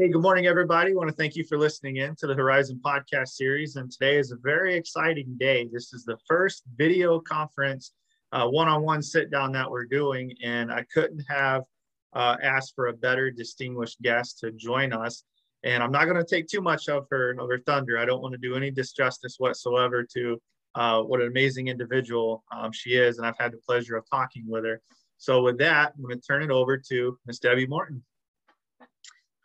Hey, good morning, everybody. I want to thank you for listening in to the Horizon podcast series. And today is a very exciting day. This is the first video conference, one on one sit down that we're doing. And I couldn't have uh, asked for a better distinguished guest to join us. And I'm not going to take too much of her, of her thunder. I don't want to do any disjustice whatsoever to uh, what an amazing individual um, she is. And I've had the pleasure of talking with her. So, with that, I'm going to turn it over to Miss Debbie Morton.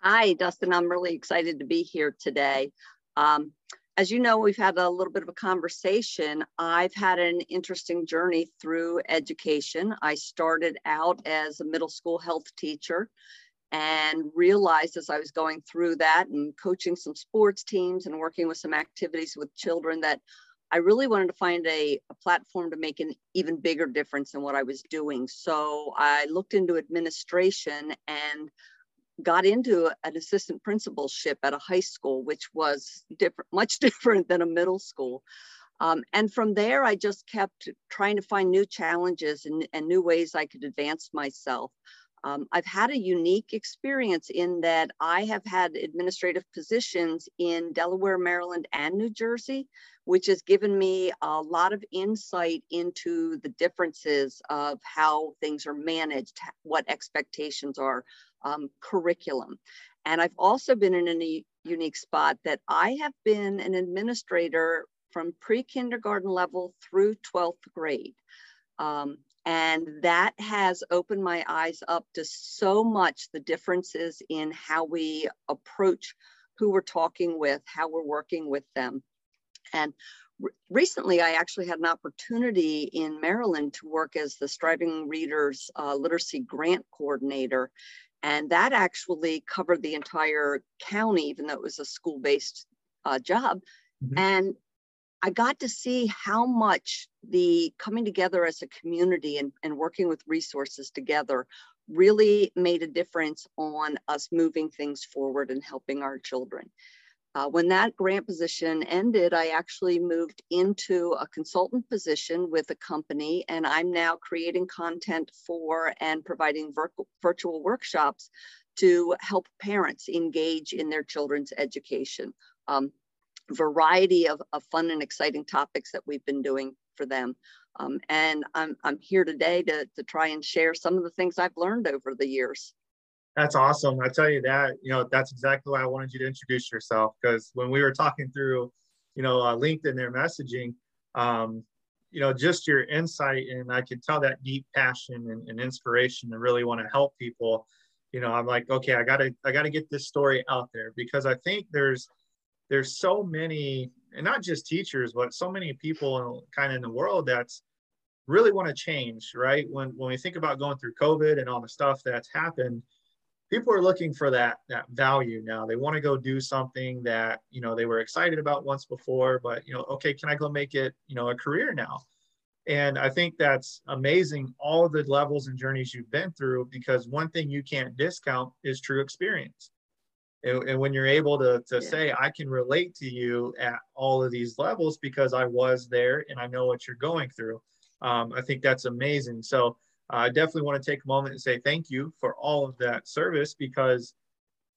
Hi, Dustin. I'm really excited to be here today. Um, as you know, we've had a little bit of a conversation. I've had an interesting journey through education. I started out as a middle school health teacher and realized as I was going through that and coaching some sports teams and working with some activities with children that I really wanted to find a, a, platform to make an even bigger difference than what I was doing. So I looked into administration and got into an assistant principalship at a high school, which was different, much different than a middle school. Um, and from there, I just kept trying to find new challenges and, and new ways I could advance myself. Um, I've had a unique experience in that I have had administrative positions in Delaware, Maryland, and New Jersey, which has given me a lot of insight into the differences of how things are managed, what expectations are, um, curriculum. And I've also been in a unique spot that I have been an administrator from pre-kindergarten level through 12th grade. Um, and that has opened my eyes up to so much the differences in how we approach who we're talking with, how we're working with them. And re recently, I actually had an opportunity in Maryland to work as the Striving Readers uh, Literacy Grant Coordinator. And that actually covered the entire county, even though it was a school based uh, job. Mm-hmm. And I got to see how much the coming together as a community and, and working with resources together really made a difference on us moving things forward and helping our children. Uh, when that grant position ended, I actually moved into a consultant position with a company, and I'm now creating content for and providing vir virtual workshops to help parents engage in their children's education. Um, variety of, of fun and exciting topics that we've been doing for them. Um, and I'm, I'm here today to, to try and share some of the things I've learned over the years. That's awesome. I tell you that, you know, that's exactly why I wanted you to introduce yourself. Because when we were talking through, you know, uh, LinkedIn, their messaging, um, you know, just your insight, and I could tell that deep passion and, and inspiration to really want to help people. You know, I'm like, okay, I gotta, I gotta get this story out there because I think there's, there's so many, and not just teachers, but so many people kind of in the world that's really want to change, right? When when we think about going through COVID and all the stuff that's happened, people are looking for that that value now. They want to go do something that you know they were excited about once before but you know okay can i go make it you know a career now? And i think that's amazing all the levels and journeys you've been through because one thing you can't discount is true experience. And, and when you're able to, to yeah. say i can relate to you at all of these levels because i was there and i know what you're going through um, i think that's amazing. So I definitely want to take a moment and say thank you for all of that service because,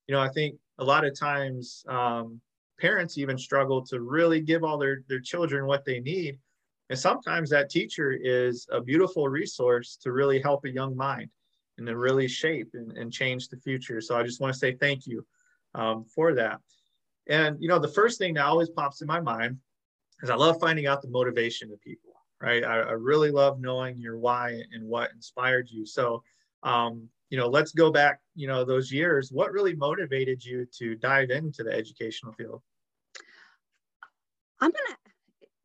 you know, I think a lot of times um, parents even struggle to really give all their, their children what they need. And sometimes that teacher is a beautiful resource to really help a young mind and to really shape and, and change the future. So I just want to say thank you um, for that. And, you know, the first thing that always pops in my mind is I love finding out the motivation of people right? I, I really love knowing your why and what inspired you. So, um, you know, let's go back, you know, those years. What really motivated you to dive into the educational field? I'm to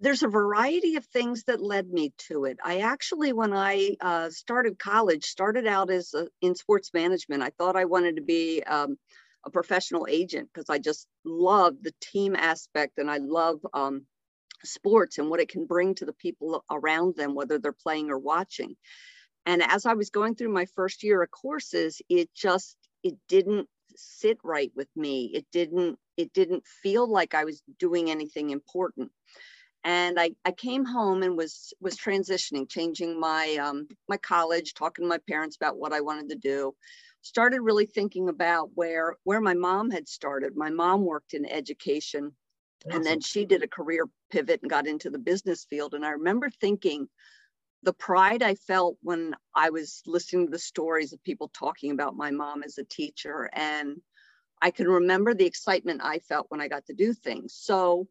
there's a variety of things that led me to it. I actually, when I uh, started college, started out as a, in sports management. I thought I wanted to be um, a professional agent because I just love the team aspect and I love um, sports and what it can bring to the people around them, whether they're playing or watching. And as I was going through my first year of courses, it just it didn't sit right with me. It didn't it didn't feel like I was doing anything important. And I, I came home and was was transitioning, changing my um, my college, talking to my parents about what I wanted to do. started really thinking about where where my mom had started. My mom worked in education awesome. and then she did a career pivot and got into the business field. And I remember thinking the pride I felt when I was listening to the stories of people talking about my mom as a teacher. And I can remember the excitement I felt when I got to do things. So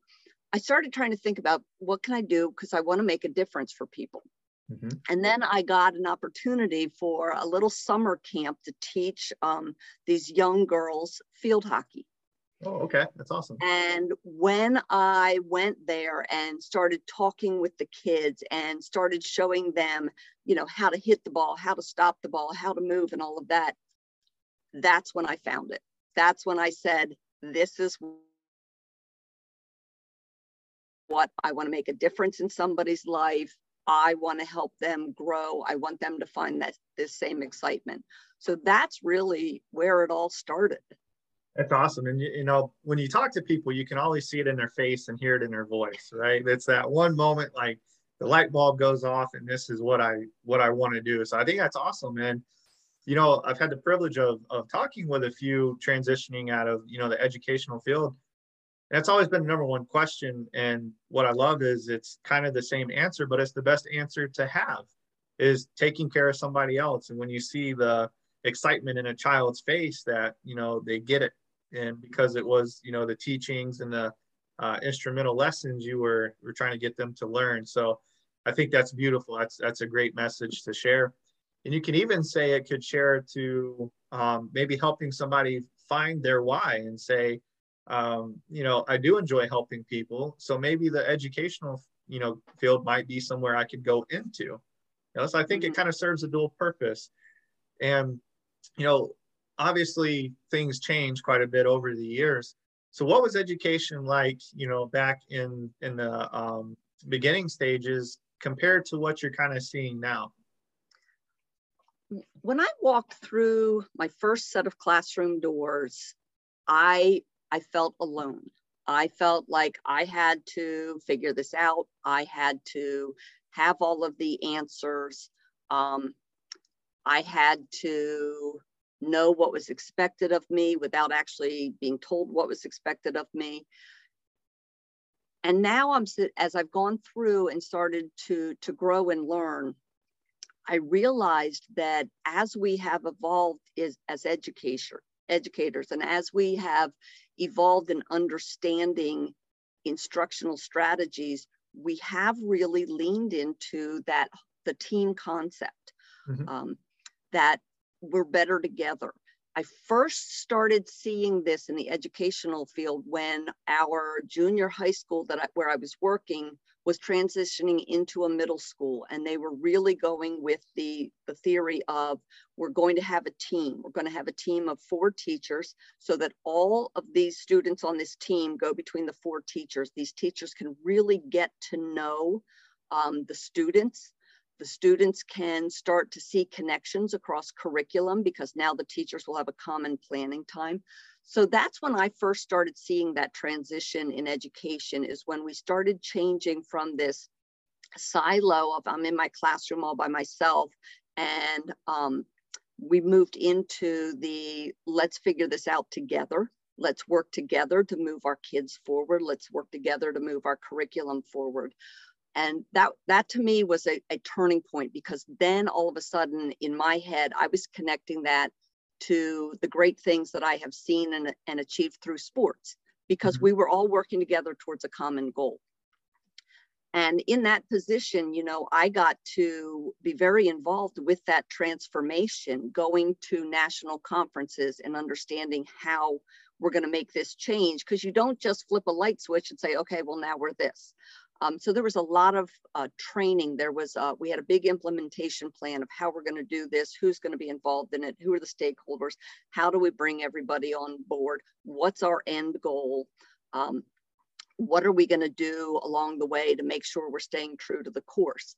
I started trying to think about what can I do because I want to make a difference for people. Mm-hmm. And then I got an opportunity for a little summer camp to teach um, these young girls field hockey. Oh, okay. That's awesome. And when I went there and started talking with the kids and started showing them, you know, how to hit the ball, how to stop the ball, how to move, and all of that, that's when I found it. That's when I said, this is what I want to make a difference in somebody's life. I want to help them grow. I want them to find that this same excitement. So that's really where it all started. That's awesome. And you know, when you talk to people, you can always see it in their face and hear it in their voice, right? It's that one moment like the light bulb goes off and this is what I what I want to do. So I think that's awesome. And you know, I've had the privilege of of talking with a few transitioning out of, you know, the educational field that's always been the number one question. And what I love is it's kind of the same answer, but it's the best answer to have is taking care of somebody else. And when you see the excitement in a child's face that, you know, they get it. And because it was, you know, the teachings and the uh, instrumental lessons you were, were trying to get them to learn. So I think that's beautiful. That's, that's a great message to share. And you can even say it could share to um, maybe helping somebody find their why and say, um, you know, I do enjoy helping people. So maybe the educational, you know, field might be somewhere I could go into. You know, so I think mm-hmm. it kind of serves a dual purpose. And, you know, obviously things change quite a bit over the years. So what was education like, you know, back in in the um, beginning stages compared to what you're kind of seeing now? When I walked through my first set of classroom doors, I I felt alone. I felt like I had to figure this out. I had to have all of the answers. Um, I had to know what was expected of me without actually being told what was expected of me. And now I'm as I've gone through and started to to grow and learn, I realized that as we have evolved is as educator, educators and as we have evolved in understanding instructional strategies, we have really leaned into that the team concept mm-hmm. um, that we're better together. I first started seeing this in the educational field when our junior high school that I, where I was working was transitioning into a middle school and they were really going with the the theory of we're going to have a team we're going to have a team of four teachers so that all of these students on this team go between the four teachers these teachers can really get to know um, the students the students can start to see connections across curriculum because now the teachers will have a common planning time so that's when I first started seeing that transition in education is when we started changing from this silo of I'm in my classroom all by myself and um, we moved into the let's figure this out together. Let's work together to move our kids forward. Let's work together to move our curriculum forward. And that that to me was a, a turning point because then all of a sudden in my head, I was connecting that to the great things that I have seen and, and achieved through sports because mm-hmm. we were all working together towards a common goal. And in that position, you know, I got to be very involved with that transformation, going to national conferences and understanding how we're going to make this change. Because you don't just flip a light switch and say, okay, well, now we're this. Um, so there was a lot of uh, training. There was, uh, we had a big implementation plan of how we're going to do this, who's going to be involved in it, who are the stakeholders, how do we bring everybody on board, what's our end goal, um, what are we going to do along the way to make sure we're staying true to the course.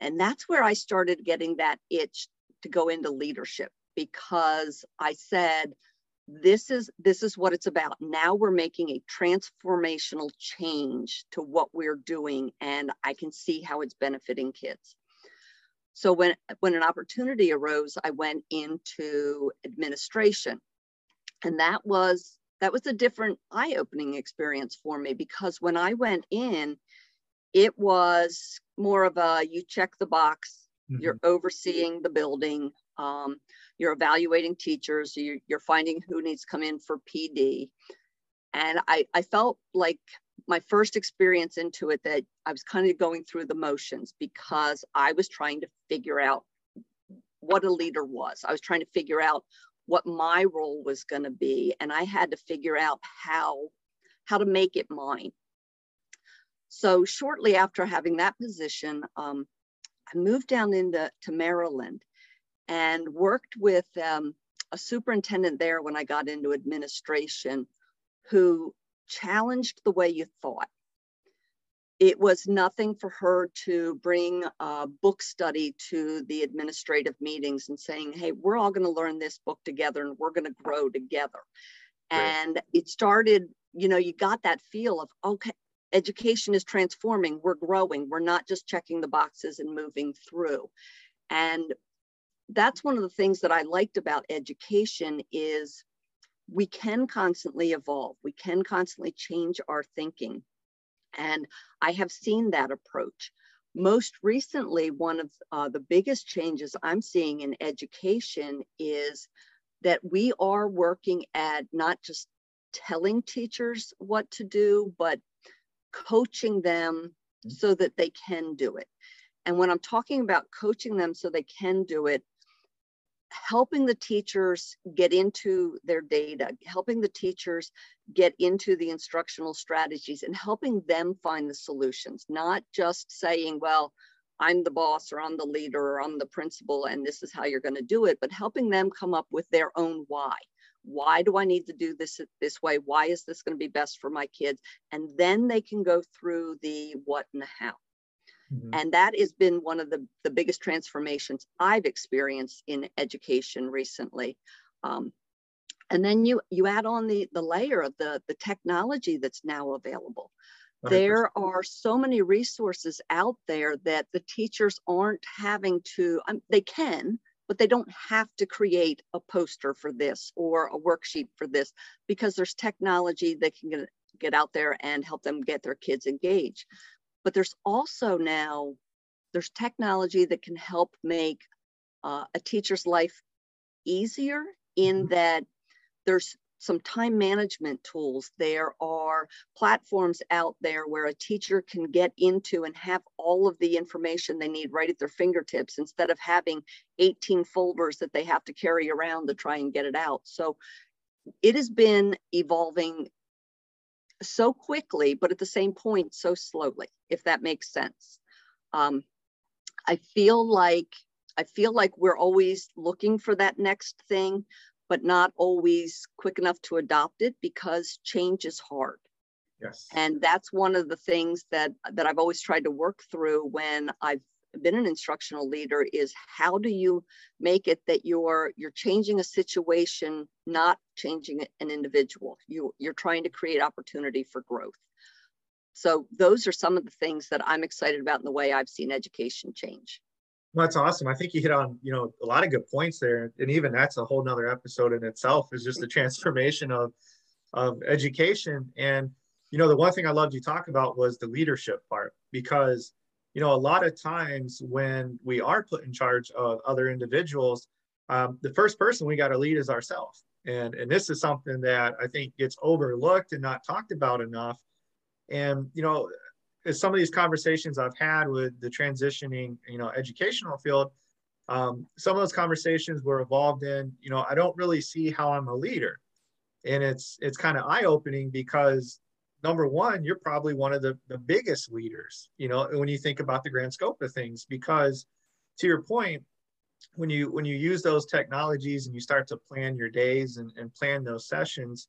And that's where I started getting that itch to go into leadership because I said, this is this is what it's about now we're making a transformational change to what we're doing and i can see how it's benefiting kids So when, when an opportunity arose, I went into administration. And that was that was a different eye-opening experience for me because when I went in, it was more of a you check the box, mm-hmm. you're overseeing the building, um, you're evaluating teachers, you're, you're finding who needs to come in for PD. And I, I felt like my first experience into it that I was kind of going through the motions because I was trying to figure out what a leader was. I was trying to figure out what my role was going to be and I had to figure out how how to make it mine. So shortly after having that position, um, I moved down into to Maryland and worked with um, a superintendent there when I got into administration who challenged the way you thought. It was nothing for her to bring a book study to the administrative meetings and saying, hey, we're all going to learn this book together and we're going to grow together. Right. And it started, you know, you got that feel of, okay, education is transforming, we're growing, we're not just checking the boxes and moving through. And that's one of the things that I liked about education is we can constantly evolve. We can constantly change our thinking. And I have seen that approach. Most recently, one of uh, the biggest changes I'm seeing in education is that we are working at not just telling teachers what to do, but coaching them mm-hmm. so that they can do it. And when I'm talking about coaching them so they can do it, helping the teachers get into their data, helping the teachers get into the instructional strategies and helping them find the solutions, not just saying, well, I'm the boss or I'm the leader or I'm the principal and this is how you're going to do it, but helping them come up with their own why. Why do I need to do this this way? Why is this going to be best for my kids? And then they can go through the what and the how. Mm-hmm. And that has been one of the, the biggest transformations I've experienced in education recently. Um, and then you you add on the the layer of the the technology that's now available. 100%. There are so many resources out there that the teachers aren't having to. Um, they can, but they don't have to create a poster for this or a worksheet for this because there's technology that can get, get out there and help them get their kids engaged. But there's also now, there's technology that can help make uh, a teacher's life easier in mm-hmm. that there's some time management tools. There are platforms out there where a teacher can get into and have all of the information they need right at their fingertips instead of having 18 folders that they have to carry around to try and get it out. So it has been evolving so quickly, but at the same point, so slowly, if that makes sense. Um, I feel like I feel like we're always looking for that next thing, but not always quick enough to adopt it because change is hard. Yes. And that's one of the things that that I've always tried to work through when I've been an instructional leader is how do you make it that you're you're changing a situation not changing an individual you you're trying to create opportunity for growth so those are some of the things that i'm excited about in the way i've seen education change well, that's awesome. I think you hit on, you know, a lot of good points there. And even that's a whole nother episode in itself is just the transformation of of education. And, you know, the one thing I loved you talk about was the leadership part because you know, a lot of times when we are put in charge of other individuals, um, the first person we got to lead is ourselves. And, and this is something that I think gets overlooked and not talked about enough. And, you know, as some of these conversations I've had with the transitioning, you know, educational field, um, some of those conversations were evolved in, you know, I don't really see how I'm a leader. And it's it's kind of eye-opening because number one, you're probably one of the, the biggest leaders, you know, when you think about the grand scope of things, because to your point, when you when you use those technologies and you start to plan your days and, and plan those sessions,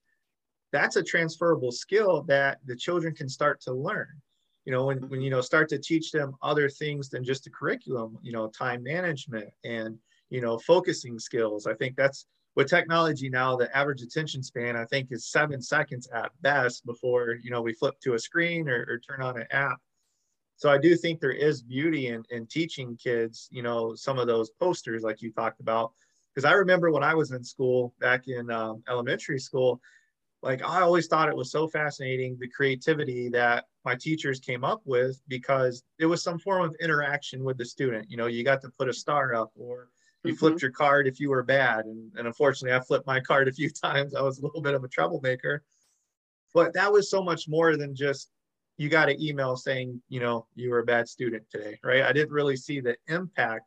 that's a transferable skill that the children can start to learn. You know, when, when you know start to teach them other things than just the curriculum, you know, time management and you know focusing skills. I think that's with technology now, the average attention span I think is seven seconds at best before you know we flip to a screen or, or turn on an app. so I do think there is beauty in, in teaching kids, you know, some of those posters like you talked about. Because I remember when I was in school back in um, elementary school, like I always thought it was so fascinating the creativity that my teachers came up with because it was some form of interaction with the student. You know, you got to put a star up or you mm-hmm. flipped your card if you were bad. And, and unfortunately, I flipped my card a few times. I was a little bit of a troublemaker. But that was so much more than just you got an email saying, you know, you were a bad student today, right? I didn't really see the impact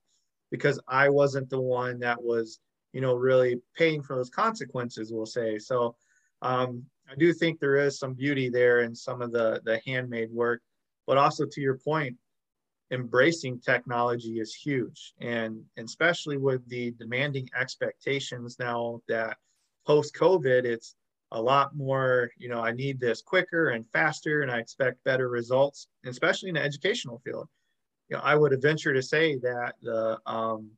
because I wasn't the one that was, you know, really paying for those consequences, we'll say. So um, I do think there is some beauty there in some of the, the handmade work, but also to your point, embracing technology is huge. And, and especially with the demanding expectations now that post COVID, it's a lot more, you know, I need this quicker and faster, and I expect better results, especially in the educational field. You know, I would venture to say that the um,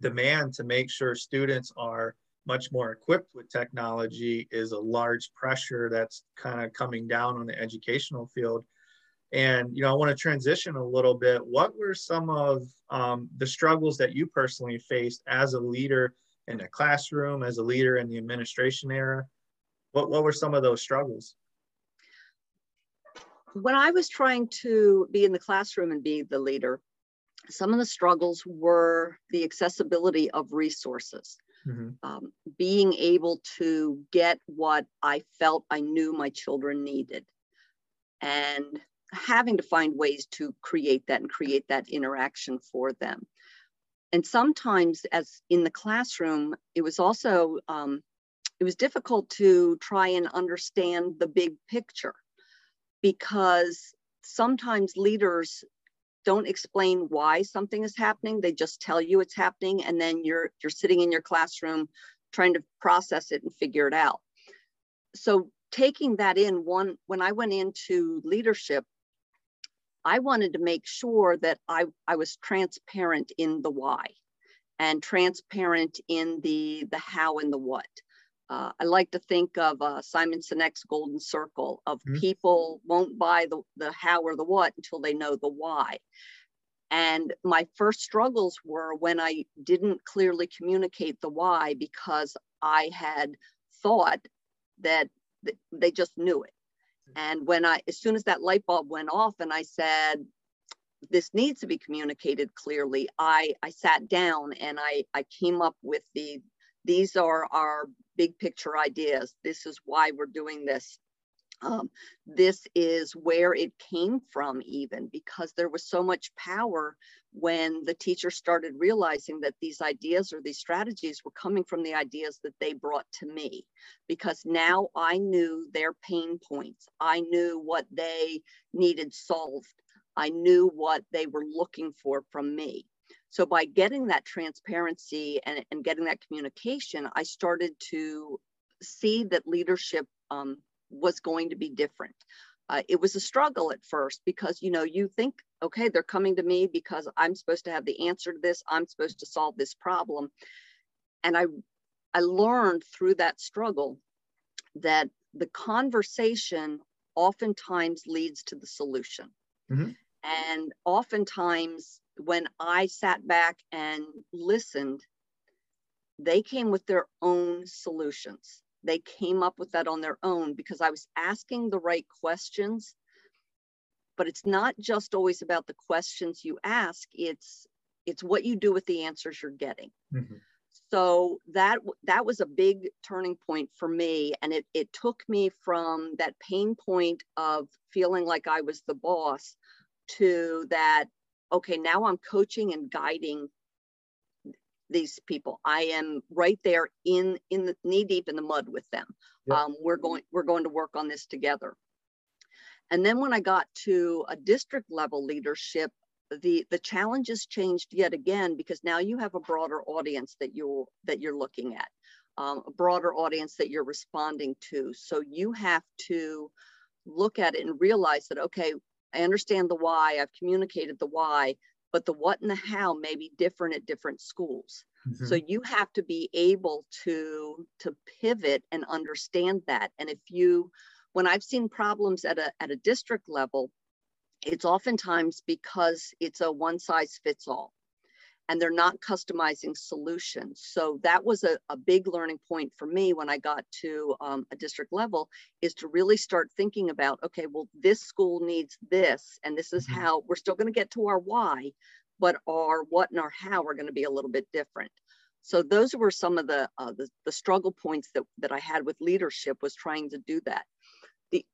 demand to make sure students are much more equipped with technology is a large pressure that's kind of coming down on the educational field. And you know, I want to transition a little bit. What were some of um, the struggles that you personally faced as a leader in the classroom, as a leader in the administration era, what, what were some of those struggles? When I was trying to be in the classroom and be the leader, some of the struggles were the accessibility of resources. Mm-hmm. Um, being able to get what I felt I knew my children needed, and having to find ways to create that and create that interaction for them. And sometimes, as in the classroom, it was also um, it was difficult to try and understand the big picture because sometimes leaders don't explain why something is happening they just tell you it's happening and then you're you're sitting in your classroom trying to process it and figure it out so taking that in one when i went into leadership i wanted to make sure that i i was transparent in the why and transparent in the the how and the what uh, I like to think of uh, Simon Sinek's golden circle of mm-hmm. people won't buy the, the how or the what until they know the why. And my first struggles were when I didn't clearly communicate the why because I had thought that they just knew it. And when I, as soon as that light bulb went off and I said, this needs to be communicated clearly, I, I sat down and I, I came up with the, these are our big picture ideas. This is why we're doing this. Um, this is where it came from, even because there was so much power when the teacher started realizing that these ideas or these strategies were coming from the ideas that they brought to me. Because now I knew their pain points, I knew what they needed solved, I knew what they were looking for from me. So by getting that transparency and, and getting that communication, I started to see that leadership um, was going to be different. Uh, it was a struggle at first because you know you think okay they're coming to me because i'm supposed to have the answer to this i'm supposed to solve this problem and i i learned through that struggle that the conversation oftentimes leads to the solution mm-hmm. and oftentimes when I sat back and listened, they came with their own solutions. They came up with that on their own because I was asking the right questions. But it's not just always about the questions you ask, it's it's what you do with the answers you're getting. Mm-hmm. So that that was a big turning point for me. And it, it took me from that pain point of feeling like I was the boss to that okay, now I'm coaching and guiding these people. I am right there in in the knee deep in the mud with them. Yep. Um, we're going we're going to work on this together. And then when I got to a district level leadership, the the challenges changed yet again because now you have a broader audience that you're that you're looking at, um, a broader audience that you're responding to. So you have to look at it and realize that okay, I understand the why, I've communicated the why, but the what and the how may be different at different schools. Mm-hmm. So you have to be able to to pivot and understand that. And if you when I've seen problems at a at a district level it's oftentimes because it's a one size fits all and they're not customizing solutions. So that was a, a big learning point for me when I got to um, a district level is to really start thinking about, okay, well, this school needs this, and this is mm-hmm. how we're still going to get to our why, but our what and our how are going to be a little bit different. So those were some of the, uh, the, the struggle points that, that I had with leadership was trying to do that. The,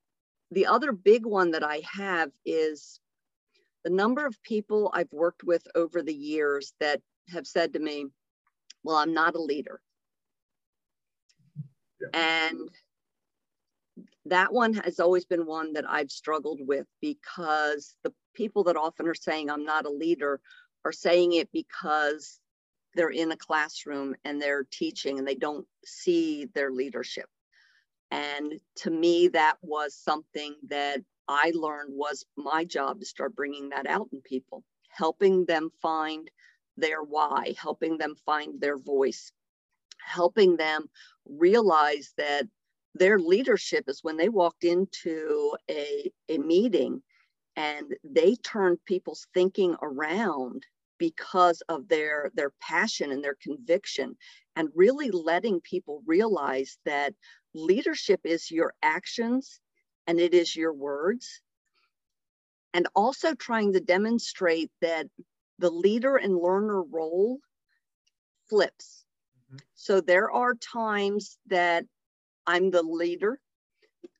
the other big one that I have is the number of people I've worked with over the years that have said to me, well, I'm not a leader. Yeah. And that one has always been one that I've struggled with because the people that often are saying I'm not a leader are saying it because they're in a classroom and they're teaching and they don't see their leadership. And to me, that was something that I learned was my job to start bringing that out in people, helping them find their why, helping them find their voice, helping them realize that their leadership is when they walked into a, a meeting and they turned people's thinking around because of their their passion and their conviction and really letting people realize that leadership is your actions and it is your words. And also trying to demonstrate that the leader and learner role flips. Mm-hmm. So there are times that I'm the leader,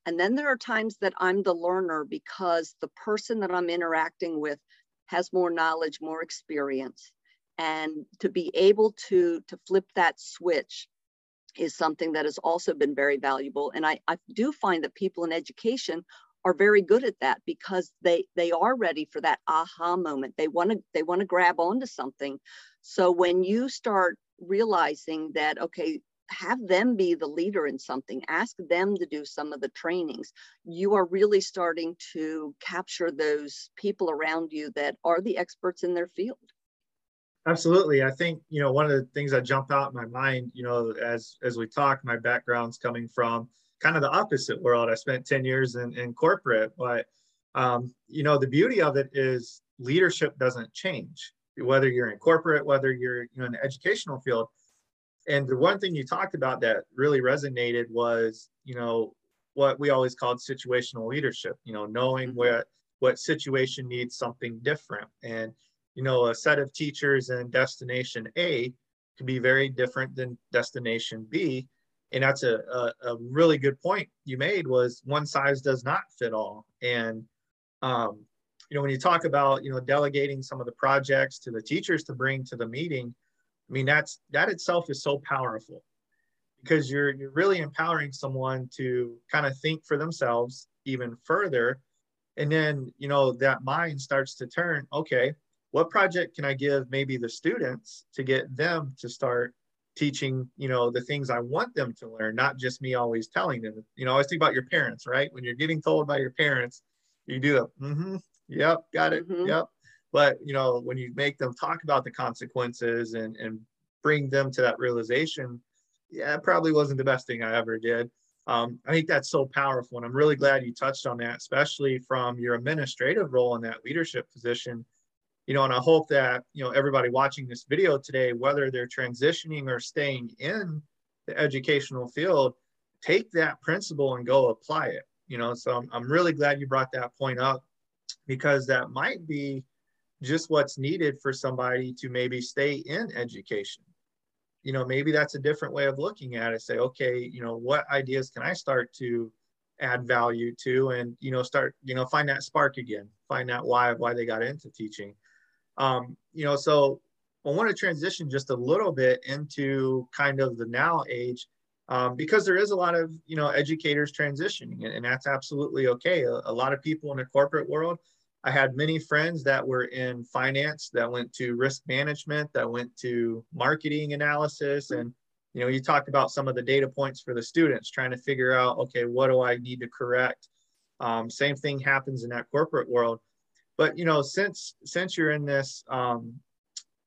and then there are times that I'm the learner because the person that I'm interacting with has more knowledge, more experience. And to be able to, to flip that switch is something that has also been very valuable. And I, I do find that people in education are very good at that because they they are ready for that aha moment. They want to they want to grab onto something. So when you start realizing that okay, have them be the leader in something, ask them to do some of the trainings. You are really starting to capture those people around you that are the experts in their field. Absolutely. I think, you know, one of the things that jumped out in my mind, you know, as as we talk, my background's coming from kind of the opposite world. I spent 10 years in, in corporate, but um, you know, the beauty of it is leadership doesn't change, whether you're in corporate, whether you're you know in the educational field. And the one thing you talked about that really resonated was, you know, what we always called situational leadership, you know, knowing mm-hmm. what what situation needs something different. And you know, a set of teachers in destination A can be very different than destination B. And that's a, a, a really good point you made was one size does not fit all. And, um, you know, when you talk about, you know, delegating some of the projects to the teachers to bring to the meeting, I mean, that's, that itself is so powerful because you're, you're really empowering someone to kind of think for themselves even further. And then, you know, that mind starts to turn, okay, what project can I give maybe the students to get them to start teaching, you know, the things I want them to learn, not just me always telling them. You know, I always think about your parents, right? When you're getting told by your parents, you do it. Mm-hmm. Yep, got it. Mm-hmm. Yep. But you know, when you make them talk about the consequences and and bring them to that realization, yeah, it probably wasn't the best thing I ever did. Um, I think that's so powerful, and I'm really glad you touched on that, especially from your administrative role in that leadership position you know, and I hope that, you know, everybody watching this video today, whether they're transitioning or staying in the educational field, take that principle and go apply it. You know, so I'm, I'm really glad you brought that point up because that might be just what's needed for somebody to maybe stay in education. You know, maybe that's a different way of looking at it. Say, okay, you know, what ideas can I start to add value to and, you know, start, you know, find that spark again, find that why, why they got into teaching. Um, you know, so I want to transition just a little bit into kind of the now age um, because there is a lot of you know educators transitioning, and, and that's absolutely okay. A, a, lot of people in the corporate world. I had many friends that were in finance that went to risk management, that went to marketing analysis, and you know you talked about some of the data points for the students trying to figure out okay what do I need to correct. Um, same thing happens in that corporate world but you know, since since you're in this um,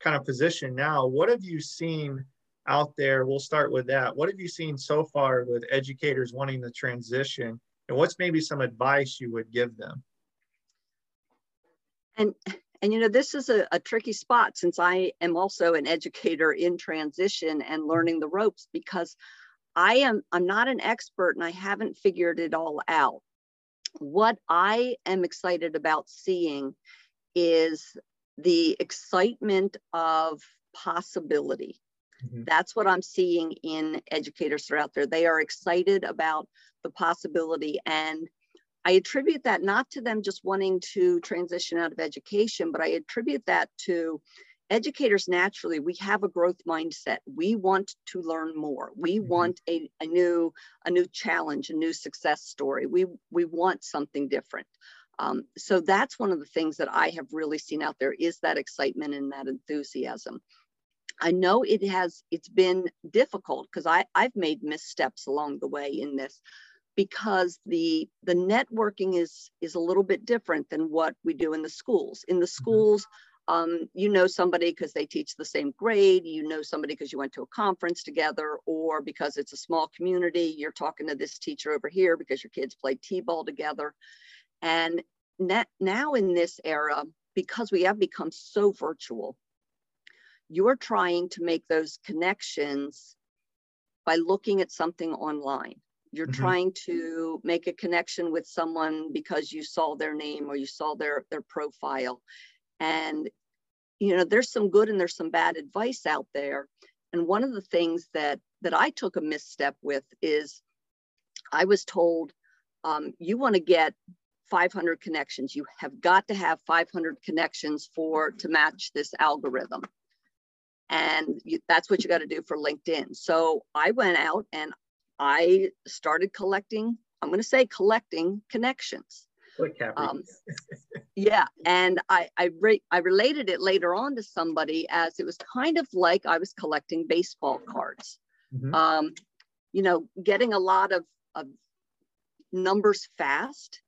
kind of position now, what have you seen out there? We'll start with that. What have you seen so far with educators wanting to transition, and what's maybe some advice you would give them? And and you know this is a, a tricky spot since I am also an educator in transition and learning the ropes because I am I'm not an expert and I haven't figured it all out. What I am excited about seeing is the excitement of possibility. Mm-hmm. That's what I'm seeing in educators throughout there. They are excited about the possibility. And I attribute that not to them just wanting to transition out of education, but I attribute that to educators naturally we have a growth mindset. We want to learn more. We mm-hmm. want a, a new a new challenge a new success story. We we want something different. Um, so that's one of the things that i have really seen out there is that excitement and that enthusiasm. I know it has it's been difficult because i i've made missteps along the way in this because the the networking is is a little bit different than what we do in the schools. In the mm-hmm. schools mm-hmm um, you know somebody because they teach the same grade, you know somebody because you went to a conference together, or because it's a small community, you're talking to this teacher over here because your kids play t-ball together. And now in this era, because we have become so virtual, you're trying to make those connections by looking at something online. You're mm-hmm. trying to make a connection with someone because you saw their name or you saw their, their profile and you know there's some good and there's some bad advice out there. And one of the things that that i took a misstep with is i was told um, you want to get 500 connections. You have got to have 500 connections for to match this algorithm. And you, that's what you got to do for linkedin. So i went out and i started collecting i'm going to say collecting connections um, yeah, and I I, re- I related it later on to somebody as it was kind of like I was collecting baseball cards. Mm-hmm. Um, you know, getting a lot of, of numbers fast,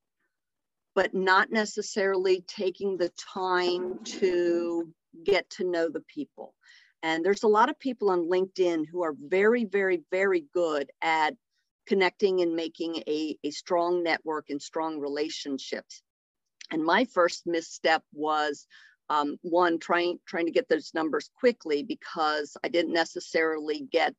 but not necessarily taking the time to get to know the people. And there's a lot of people on LinkedIn who are very, very, very good at connecting and making a, a strong network and strong relationships. And my first misstep was um, one trying trying to get those numbers quickly because I didn't necessarily get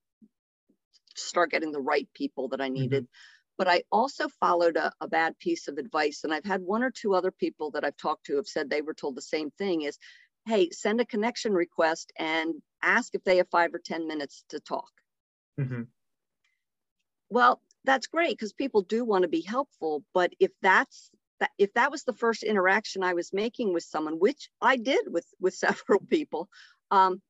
start getting the right people that I mm-hmm. needed. Mm-hmm. But I also followed a, a bad piece of advice, and I've had one or two other people that I've talked to have said they were told the same thing: is, hey, send a connection request and ask if they have five or ten minutes to talk. Mm-hmm. Well, that's great because people do want to be helpful. But if that's that, if that was the first interaction I was making with someone, which I did with with several people, um,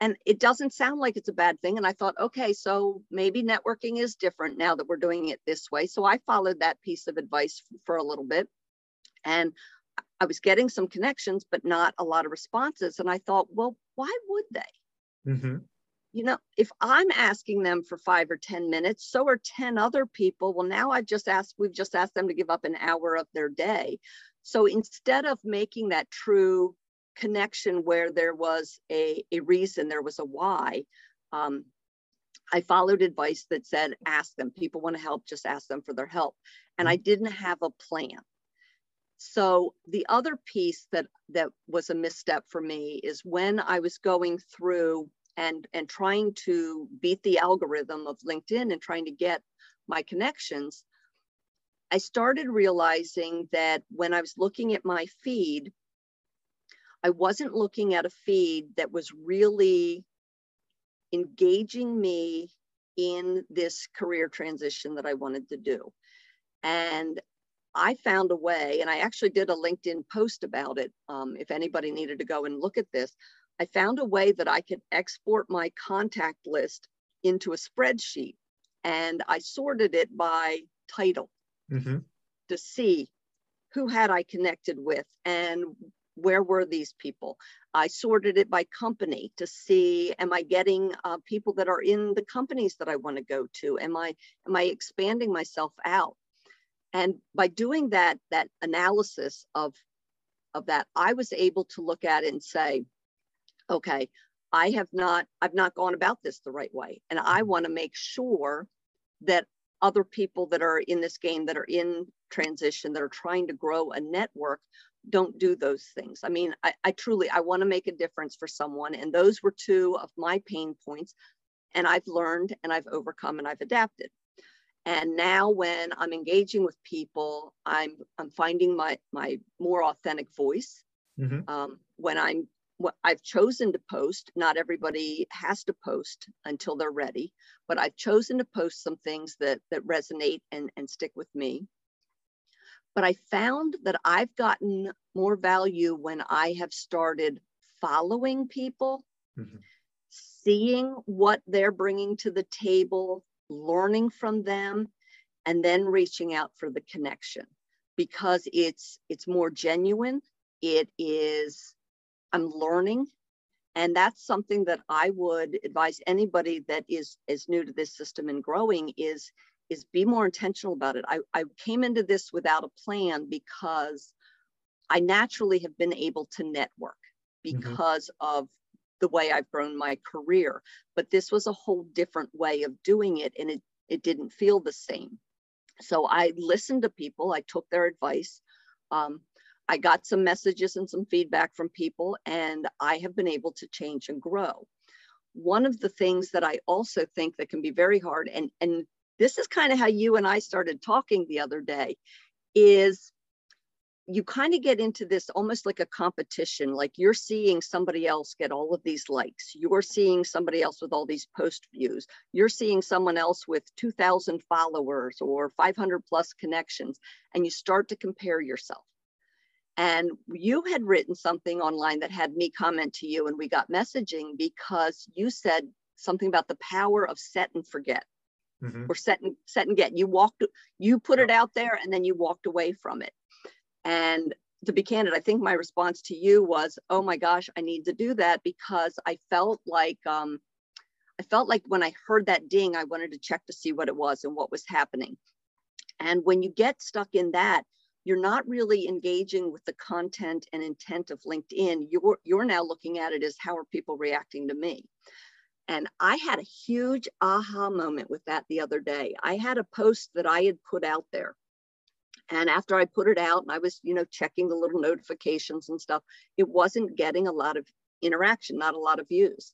and it doesn't sound like it's a bad thing. And I thought, okay, so maybe networking is different now that we're doing it this way. So I followed that piece of advice for a little bit, and I was getting some connections, but not a lot of responses. And I thought, well, why would they? Mm-hmm you know, if I'm asking them for five or 10 minutes, so are 10 other people. Well, now I've just asked, we've just asked them to give up an hour of their day. So instead of making that true connection where there was a, a reason, there was a why, um, I followed advice that said, ask them. People want to help, just ask them for their help. And I mm-hmm. didn't have a plan. So the other piece that that was a misstep for me is when I was going through and and trying to beat the algorithm of linkedin and trying to get my connections i started realizing that when i was looking at my feed i wasn't looking at a feed that was really engaging me in this career transition that i wanted to do and I found a way, and I actually did a LinkedIn post about it. Um, if anybody needed to go and look at this, I found a way that I could export my contact list into a spreadsheet and I sorted it by title mm-hmm. to see who had I connected with and where were these people. I sorted it by company to see am I getting uh, people that are in the companies that I want to go to? Am I am I expanding myself out? And by doing that that analysis of of that, I was able to look at it and say, okay, I have not, I've not gone about this the right way. And I mm-hmm. want to make sure that other people that are in this game, that are in transition, that are trying to grow a network, don't do those things. I mean, I, I truly, I want to make a difference for someone. And those were two of my pain points. And I've learned and I've overcome and I've adapted. And now when I'm engaging with people, I'm, I'm finding my, my more authentic voice. Mm-hmm. Um, when I'm, I've chosen to post, not everybody has to post until they're ready, but I've chosen to post some things that, that resonate and, and stick with me. But I found that I've gotten more value when I have started following people, mm-hmm. seeing what they're bringing to the table, learning from them, and then reaching out for the connection because it's it's more genuine. It is I'm learning and that's something that I would advise anybody that is is new to this system and growing is is be more intentional about it. I, I came into this without a plan because I naturally have been able to network mm-hmm. because mm-hmm. of the way I've grown my career. But this was a whole different way of doing it, and it, it didn't feel the same. So I listened to people, I took their advice. Um, I got some messages and some feedback from people, and I have been able to change and grow. One of the things that I also think that can be very hard, and, and this is kind of how you and I started talking the other day, is you kind of get into this almost like a competition like you're seeing somebody else get all of these likes you're seeing somebody else with all these post views you're seeing someone else with 2000 followers or 500 plus connections and you start to compare yourself and you had written something online that had me comment to you and we got messaging because you said something about the power of set and forget mm-hmm. or set and set and get. You walked, you put it out there, and then you walked away from it. And to be candid, I think my response to you was, "Oh my gosh, I need to do that because I felt like." Um, I felt like when I heard that ding, I wanted to check to see what it was and what was happening. And when you get stuck in that, you're not really engaging with the content and intent of LinkedIn. You're, you're now looking at it as how are people reacting to me? And I had a huge aha moment with that the other day. I had a post that I had put out there. And after I put it out and I was, you know, checking the little notifications and stuff, it wasn't getting a lot of interaction, not a lot of views.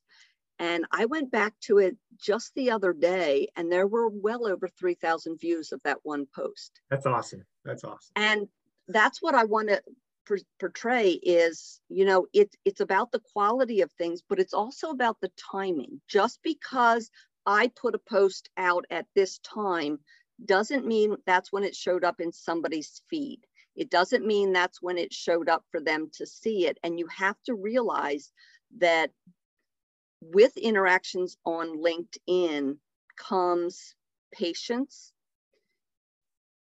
And I went back to it just the other day, and there were well over 3,000 views of that one post. That's awesome. That's awesome. And that's what I want to portray is you know it's it's about the quality of things but it's also about the timing. Just because i put a post out at this time doesn't mean that's when it showed up in somebody's feed. It doesn't mean that's when it showed up for them to see it. And you have to realize that with interactions on linkedin comes patience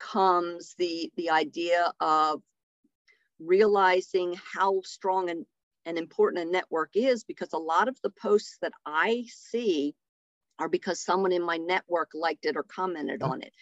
comes the the idea of realizing how strong and, and important a network is because a lot of the posts that I see are because someone in my network liked it or commented on it.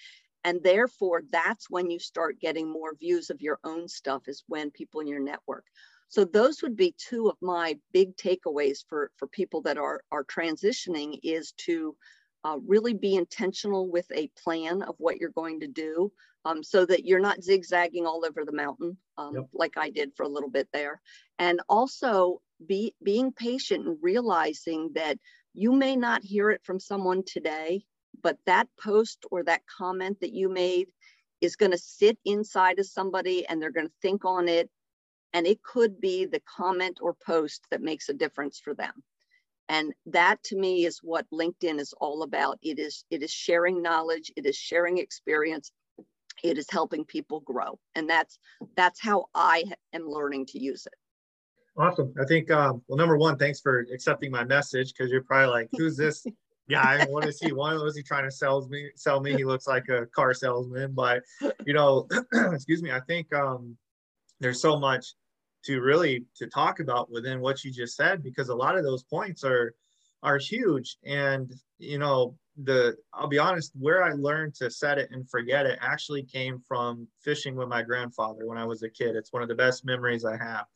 And therefore, that's when you start getting more views of your own stuff, is when people in your network. So those would be two of my big takeaways for, for people that are, are transitioning is to uh, really be intentional with a plan of what you're going to do um, so that you're not zigzagging all over the mountain um, yep. like I did for a little bit there. And also be being patient and realizing that you may not hear it from someone today, but that post or that comment that you made is going to sit inside of somebody and they're going to think on it. And it could be the comment or post that makes a difference for them. And that to me is what LinkedIn is all about. It is it is sharing knowledge, it is sharing experience, it is helping people grow. And that's that's how i am learning to use it. Awesome. I think um, well number one thanks for accepting my message because you're probably like who's this guy? What is he what was he trying to sell me sell me. He looks like a car salesman. But you know excuse me i think um, there's so much to really to talk about within what you just said because a lot of those points are are huge and you know the I'll be honest, where I learned to set it and forget it actually came from fishing with my grandfather when I was a kid. It's one of the best memories I have.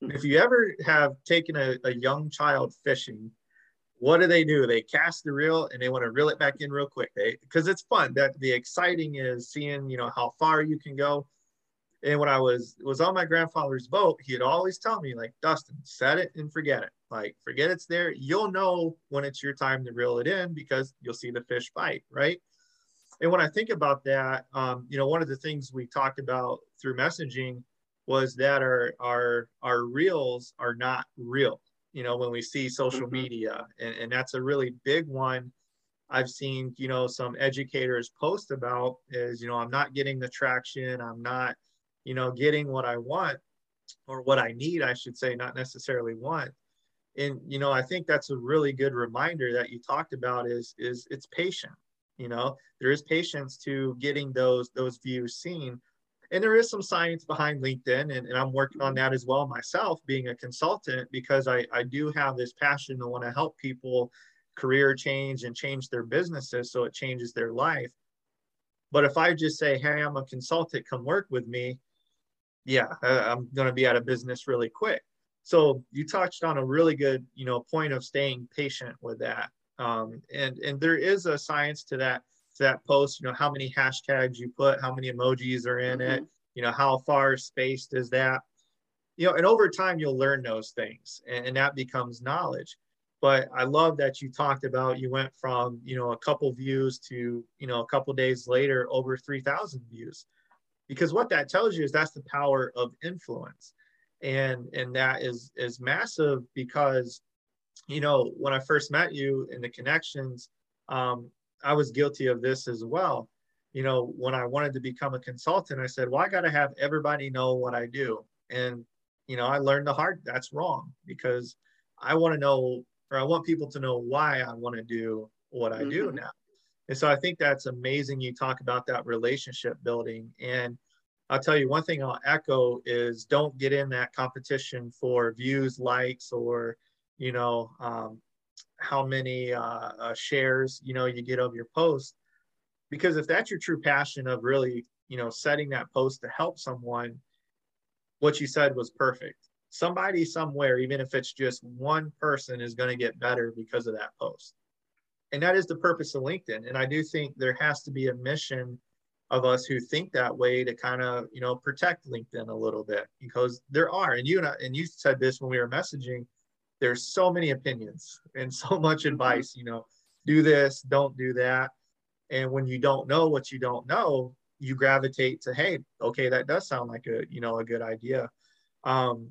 Hmm. If you ever have taken a, a young child fishing, what do they do? They cast the reel and they want to reel it back in real quick. They because it's fun. That the exciting is seeing, you know, how far you can go. And when I was was on my grandfather's boat, he'd always tell me like, Dustin, set it and forget it. Like, forget it's there. You'll know when it's your time to reel it in because you'll see the fish bite, right? And when I think about that, um, you know, one of the things we talked about through messaging was that our our our reels are not real. You know, when we see social mm-hmm. media, and, and that's a really big one. I've seen, you know, some educators post about is, you know, I'm not getting the traction. I'm not, you know, getting what I want or what I need, I should say, not necessarily want. And, you know, I think that's a really good reminder that you talked about is, is it's patient, you know, there is patience to getting those, those views seen. And there is some science behind LinkedIn and, and I'm working on that as well myself being a consultant because I, I do have this passion to want to help people career change and change their businesses so it changes their life. But if I just say, hey, I'm a consultant, come work with me, yeah, I'm going to be out of business really quick. So you touched on a really good, you know, point of staying patient with that. Um, and and there is a science to that to that post. You know, how many hashtags you put, how many emojis are in mm-hmm. it. You know, how far spaced is that? You know, and over time you'll learn those things, and, and that becomes knowledge but I love that you talked about you went from you know a couple views to you know a couple days later over 3000 views because what that tells you is that's the power of influence and and that is is massive because you know when I first met you in the connections um, I was guilty of this as well you know when I wanted to become a consultant I said well I got to have everybody know what I do and you know I learned the hard that's wrong because I want to know or I want people to know why I want to do what I mm-hmm. do now. And so I think that's amazing. You talk about that relationship building. And I'll tell you one thing I'll echo is don't get in that competition for views, likes, or, you know, um, how many uh, uh, shares, you know, you get of your post. Because if that's your true passion of really, you know, setting that post to help someone, what you said was perfect somebody somewhere, even if it's just one person, is going to get better because of that post. And that is the purpose of LinkedIn. And I do think there has to be a mission of us who think that way to kind of, you know, protect LinkedIn a little bit because there are, and you and I, and you said this when we were messaging, there's so many opinions and so much mm-hmm. advice, you know, do this, don't do that. And when you don't know what you don't know, you gravitate to, hey, okay, that does sound like a, you know, a good idea. Um,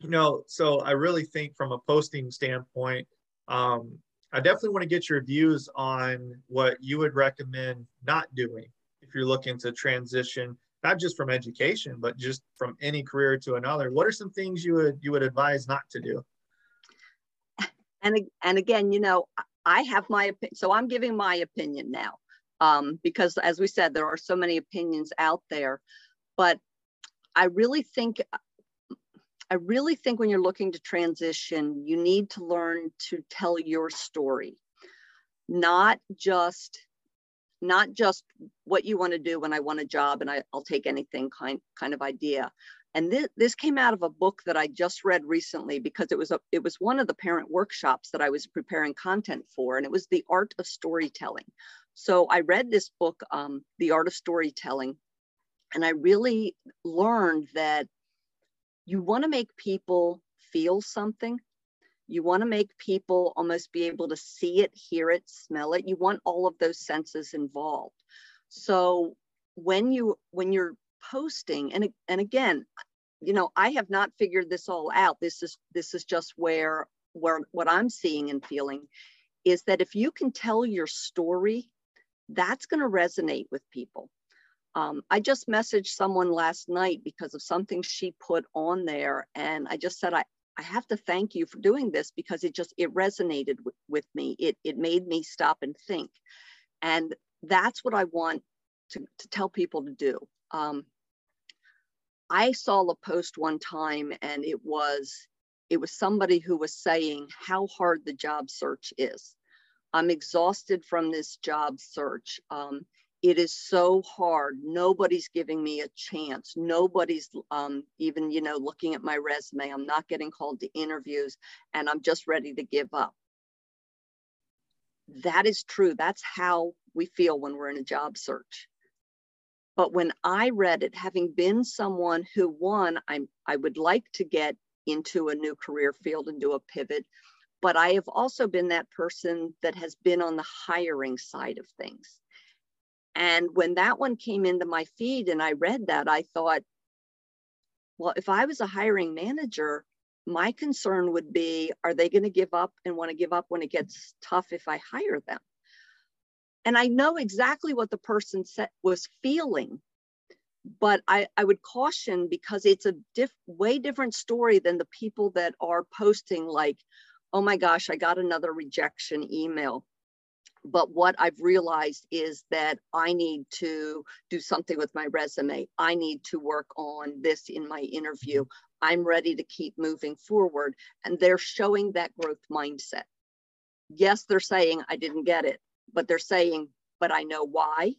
you know, so I really think from a posting standpoint, um, I definitely want to get your views on what you would recommend not doing if you're looking to transition, not just from education, but just from any career to another. What are some things you would you would advise not to do? And and again, you know, I have my opinion, so I'm giving my opinion now, um, because as we said, there are so many opinions out there, but I really think I really think when you're looking to transition, you need to learn to tell your story, not just not just what you want to do when I want a job and I, will take anything kind kind of idea. And this, this came out of a book that I just read recently because it was a it was one of the parent workshops that I was preparing content for, and it was the art of storytelling. So I read this book, um, The Art of Storytelling, and I really learned that you want to make people feel something. You want to make people almost be able to see it, hear it, smell it. You want all of those senses involved. So when you when you're posting and and again, you know, I have not figured this all out. This is this is just where where what I'm seeing and feeling is that if you can tell your story, that's going to resonate with people. Um, I just messaged someone last night because of something she put on there. And I just said, I, I have to thank you for doing this because it just, it resonated with, with me. It, it made me stop and think. And that's what I want to, to tell people to do. Um, I saw a post one time and it was, it was somebody who was saying how hard the job search is. I'm exhausted from this job search. Um, it is so hard. Nobody's giving me a chance. Nobody's um, even, you know, looking at my resume. I'm not getting called to interviews and I'm just ready to give up. That is true. That's how we feel when we're in a job search. But when I read it, having been someone who, one, I'm, I would like to get into a new career field and do a pivot, but I have also been that person that has been on the hiring side of things. And when that one came into my feed and I read that, I thought, well, if I was a hiring manager, my concern would be are they going to give up and want to give up when it gets tough if I hire them? And I know exactly what the person said, was feeling, but I, I would caution because it's a diff, way different story than the people that are posting, like, oh my gosh, I got another rejection email. But what I've realized is that I need to do something with my resume. I need to work on this in my interview. I'm ready to keep moving forward. And they're showing that growth mindset. Yes, they're saying, I didn't get it, but they're saying, but I know why.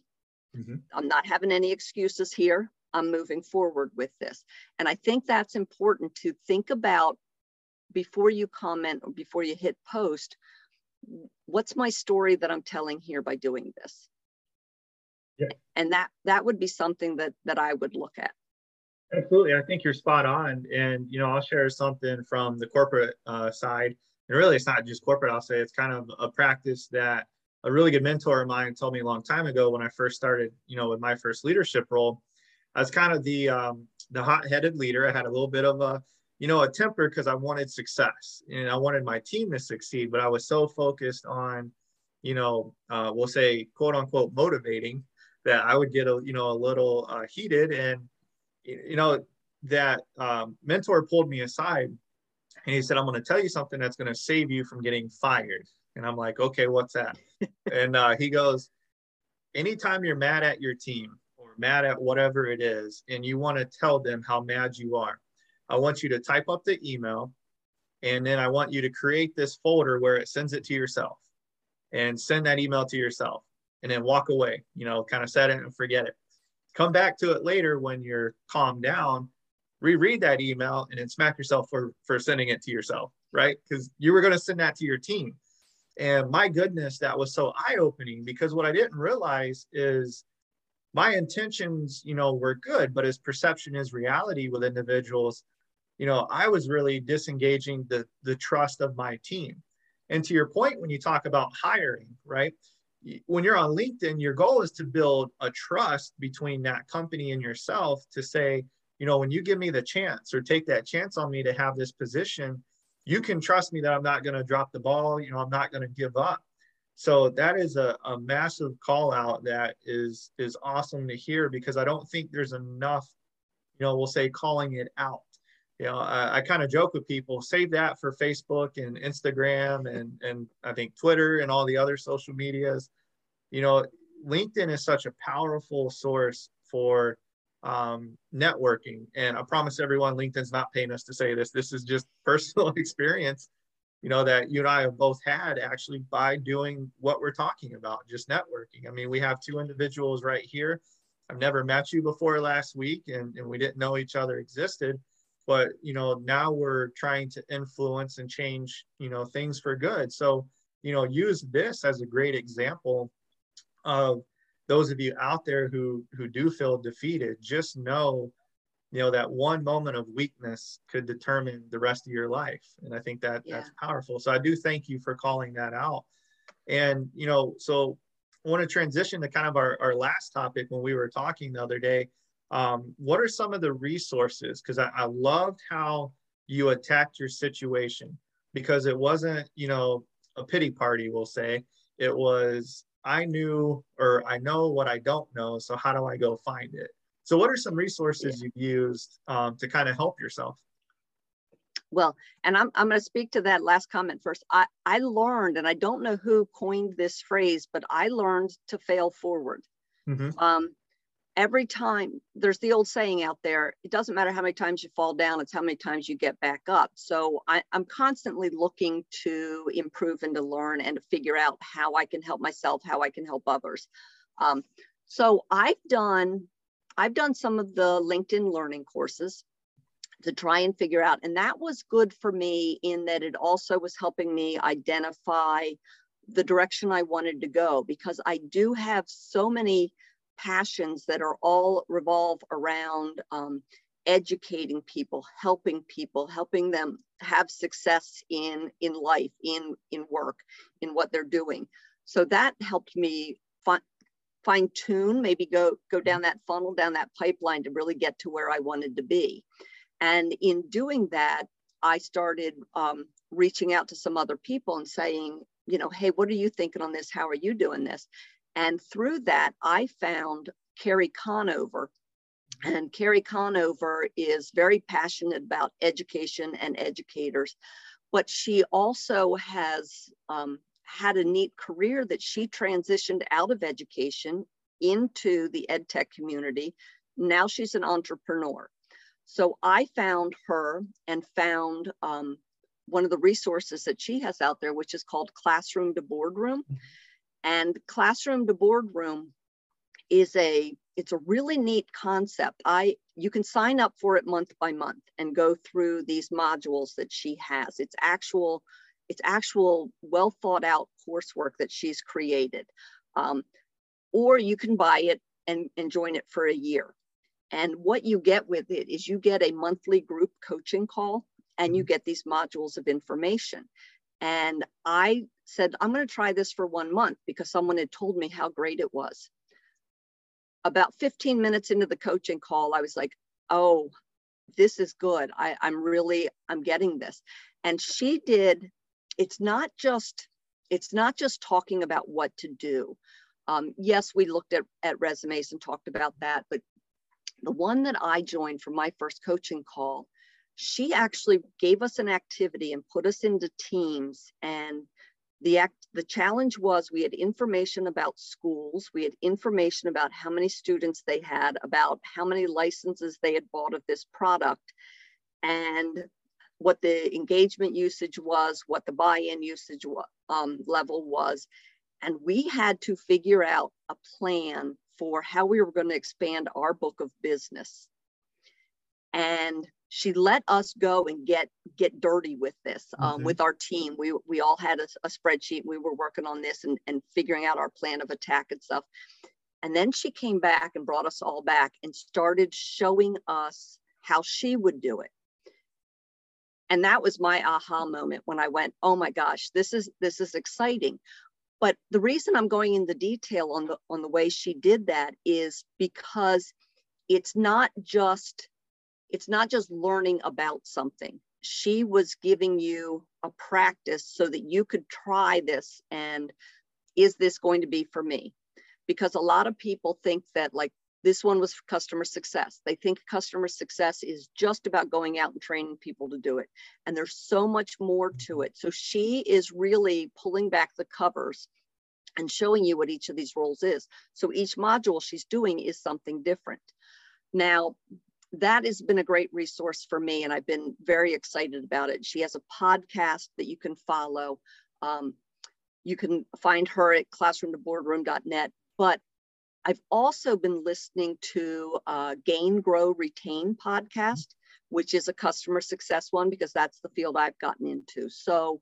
Mm-hmm. I'm not having any excuses here. I'm moving forward with this. And I think that's important to think about before you comment or before you hit post. What's my story that I'm telling here by doing this? Yeah. And that that would be something that that I would look at. Absolutely, I think you're spot on. And you know, I'll share something from the corporate uh, side. And really, it's not just corporate. I'll say it's kind of a practice that a really good mentor of mine told me a long time ago when I first started, you know, with my first leadership role. I was kind of the um, the hot-headed leader. I had a little bit of a, you know, a temper because I wanted success and I wanted my team to succeed. But I was so focused on, you know, uh, we'll say quote unquote motivating that I would get a, you know, a little uh, heated. And you know that um, mentor pulled me aside and he said, "I'm going to tell you something that's going to save you from getting fired." And I'm like, okay, what's that? and uh, he goes, anytime you're mad at your team or mad at whatever it is, and you want to tell them how mad you are, I want you to type up the email. And then I want you to create this folder where it sends it to yourself and send that email to yourself and then walk away, you know, kind of set it and forget it. Come back to it later when you're calmed down, reread that email and then smack yourself for, for sending it to yourself, right? Because you were going to send that to your team and my goodness, that was so eye opening because what I didn't realize is my intentions, you know, were good, but as perception is reality with individuals, you know, I was really disengaging the, the trust of my team. And to your point, when you talk about hiring, right? When you're on LinkedIn, your goal is to build a trust between that company and yourself to say, you know, when you give me the chance or take that chance on me to have this position, you can trust me that I'm not going to drop the ball. You know, I'm not going to give up. So that is a, a massive call out that is is awesome to hear because I don't think there's enough, you know, we'll say calling it out. You know, I, I kind of joke with people, save that for Facebook and Instagram and and I think Twitter and all the other social medias. You know, LinkedIn is such a powerful source for um, networking. And I promise everyone, LinkedIn's not paying us to say this. This is just personal experience, you know, that you and I have both had actually by doing what we're talking about, just networking. I mean, we have two individuals right here. I've never met you before last week, and, and we didn't know each other existed. But you know, now we're trying to influence and change, you know, things for good. So, you know, use this as a great example of those of you out there who who do feel defeated, just know, you know, that one moment of weakness could determine the rest of your life. And I think that yeah. that's powerful. So I do thank you for calling that out. And you know, so I want to transition to kind of our, our last topic when we were talking the other day. Um, what are some of the resources? Because I, I loved how you attacked your situation because it wasn't, you know, a pity party, we'll say. It was I knew or I know what I don't know. So how do I go find it? So what are some resources yeah. you've used um, to kind of help yourself? Well, and I'm, I'm going to speak to that last comment first. I, I learned, and I don't know who coined this phrase, but I learned to fail forward. Mm-hmm. Um, every time there's the old saying out there it doesn't matter how many times you fall down it's how many times you get back up. So I, am constantly looking to improve and to learn and to figure out how i can help myself how i can help others. Um, so i've done i've done some of the linkedin learning courses to try and figure out and that was good for me in that it also was helping me identify the direction i wanted to go because i do have so many passions that are all revolve around um, educating people, helping people, helping them have success in in life, in in work, in what they're doing. So that helped me fi- fine tune, maybe go go down that funnel, down that pipeline to really get to where I wanted to be. And in doing that, I started um, reaching out to some other people and saying, you know, hey, what are you thinking on this? How are you doing this? And through that, I found Carrie Conover. And Carrie Conover is very passionate about education and educators, but she also has um, had a neat career that she transitioned out of education into the ed tech community. Now she's an entrepreneur. So I found her and found um, one of the resources that she has out there, which is called Classroom to Boardroom. And Classroom to Boardroom is a it's a really neat concept. I you can sign up for it month by month and go through these modules that she has. It's actual it's actual well thought out coursework that she's created. Um, or you can buy it and, and join it for a year. And what you get with it is you get a monthly group coaching call and you mm-hmm. get these modules of information. And I said, I'm going to try this for one month because someone had told me how great it was. About 15 minutes into the coaching call, I was like, oh, this is good. I, I'm really, I'm getting this. And she did, it's not just, it's not just talking about what to do. Um, yes, we looked at, at resumes and talked about that, but the one that I joined for my first coaching call, she actually gave us an activity and put us into teams. And the act the challenge was we had information about schools. We had information about how many students they had about how many licenses they had bought of this product. And what the engagement usage was what the buy-in usage um, level was. And we had to figure out a plan for how we were going to expand our book of business. And she let us go and get get dirty with this um, mm-hmm. with our team. We we all had a, a spreadsheet. We were working on this and, and figuring out our plan of attack and stuff. And then she came back and brought us all back and started showing us how she would do it. And that was my aha moment when I went, oh my gosh, this is this is exciting. But the reason I'm going into detail on the on the way she did that is because it's not just it's not just learning about something. She was giving you a practice so that you could try this and is this going to be for me? Because a lot of people think that like this one was customer success. They think customer success is just about going out and training people to do it. And there's so much more to mm-hmm. it. So she is really pulling back the covers and showing you what each of these roles is. So each module she's doing is something different. Now, that has been a great resource for me, and I've been very excited about it. She has a podcast that you can follow. Um, you can find her at classroomtoboardroom.net. But I've also been listening to uh, Gain, Grow, Retain podcast, which is a customer success one because that's the field I've gotten into. So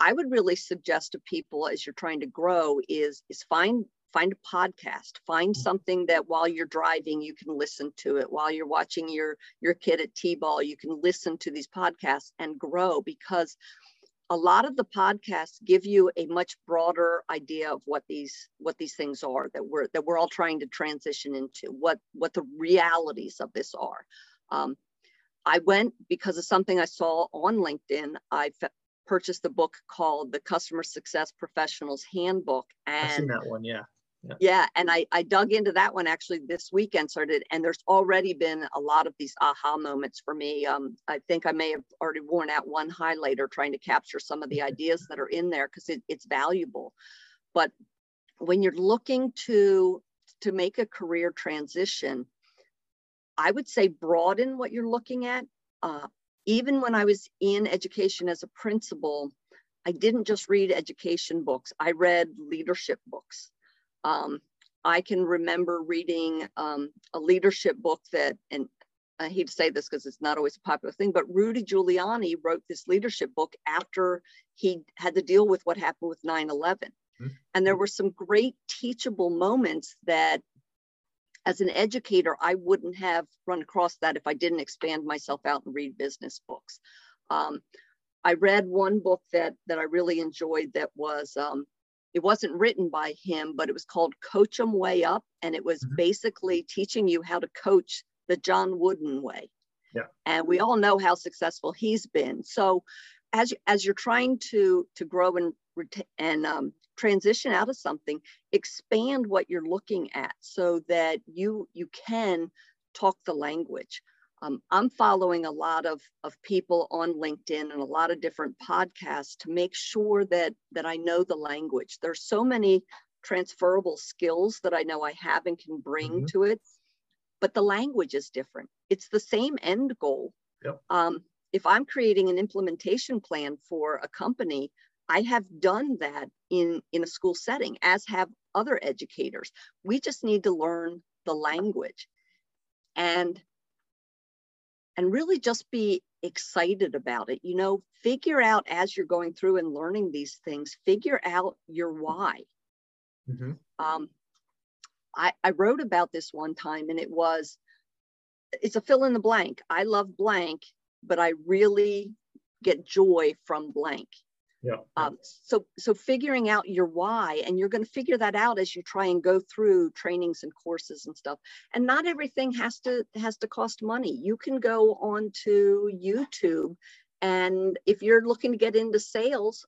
I would really suggest to people as you're trying to grow is is find find a podcast find mm. something that while you're driving you can listen to it. While you're watching your your kid at t-ball you can listen to these podcasts and grow because a lot of the podcasts give you a much broader idea of what these what these things are that we're that we're all trying to transition into what what the realities of this are. Um, i went because of something i saw on linkedin i purchased a book called the customer success professionals handbook and i've seen that one yeah yeah. yeah. and I, I dug into that one actually this weekend started and there's already been a lot of these aha moments for me um, i think i may have already worn out one highlighter trying to capture some of the ideas that are in there because it, it's valuable but when you're looking to to make a career transition i would say broaden what you're looking at uh, even when i was in education as a principal i didn't just read education books i read leadership books um, I can remember reading um, a leadership book that, and I hate to say this because it's not always a popular thing, but Rudy Giuliani wrote this leadership book after he had to deal with what happened with 9 11. Mm-hmm. And there were some great teachable moments that as an educator, I wouldn't have run across that if I didn't expand myself out and read business books. Um, I read one book that that I really enjoyed that was um, it wasn't written by him, but it was called Coach 'em Way Up, and it was mm-hmm. basically teaching you how to coach the John Wooden way. Yeah. And we all know how successful he's been. So as as you're trying to to grow and and um, transition out of something, expand what you're looking at so that you you can talk the language. Um, I'm following a lot of, of people on LinkedIn and a lot of different podcasts to make sure that that I know the language. There's so many transferable skills that I know I have and can bring mm-hmm. to it, but the language is different. It's the same end goal. Yep. Um, if I'm creating an implementation plan for a company, I have done that in, in a school setting, as have other educators. We just need to learn the language and, and really just be excited about it. You know, figure out as you're going through and learning these things, figure out your why. Mm-hmm. Um, I, I wrote about this one time and it was, it's a fill in the blank. I love blank, but I really get joy from blank. Yeah. Um, so so figuring out your why, and you're going to figure that out as you try and go through trainings and courses and stuff. And not everything has to has to cost money. You can go onto YouTube, and if you're looking to get into sales,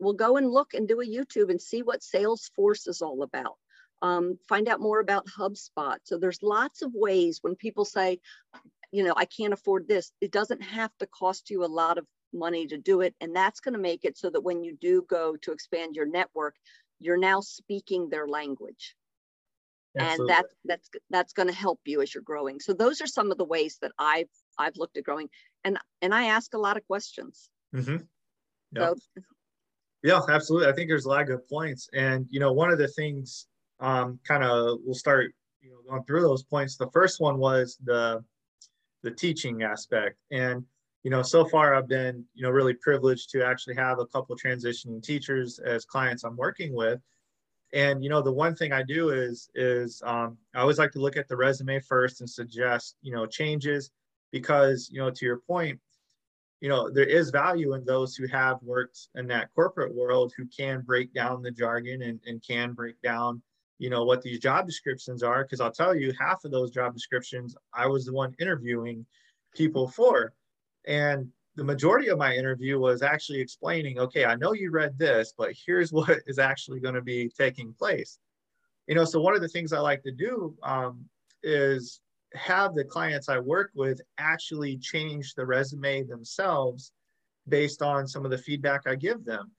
we'll go and look and do a YouTube and see what Salesforce is all about. Um, find out more about HubSpot. So there's lots of ways when people say, you know, I can't afford this. It doesn't have to cost you a lot of money to do it. And that's going to make it so that when you do go to expand your network, you're now speaking their language. Absolutely. And that, that's that's going to help you as you're growing. So those are some of the ways that I've I've looked at growing, and and I ask a lot of questions. Mm-hmm. Yeah. So, yeah, absolutely. I think there's a lot of good points, and you know, one of the things, um, kind of, we'll start, you know, going through those points. The first one was the the teaching aspect, and you know, so far I've been, you know, really privileged to actually have a couple transitioning teachers as clients I'm working with. And you know, the one thing I do is is um, I always like to look at the resume first and suggest, you know, changes because, you know, to your point, you know, there is value in those who have worked in that corporate world who can break down the jargon and, and can break down, you know, what these job descriptions are. Cause I'll tell you, half of those job descriptions, I was the one interviewing people for. And the majority of my interview was actually explaining, okay, I know you read this, but here's what is actually going to be taking place. You know, so one of the things I like to do um, is have the clients I work with actually change the resume themselves based on some of the feedback I give them.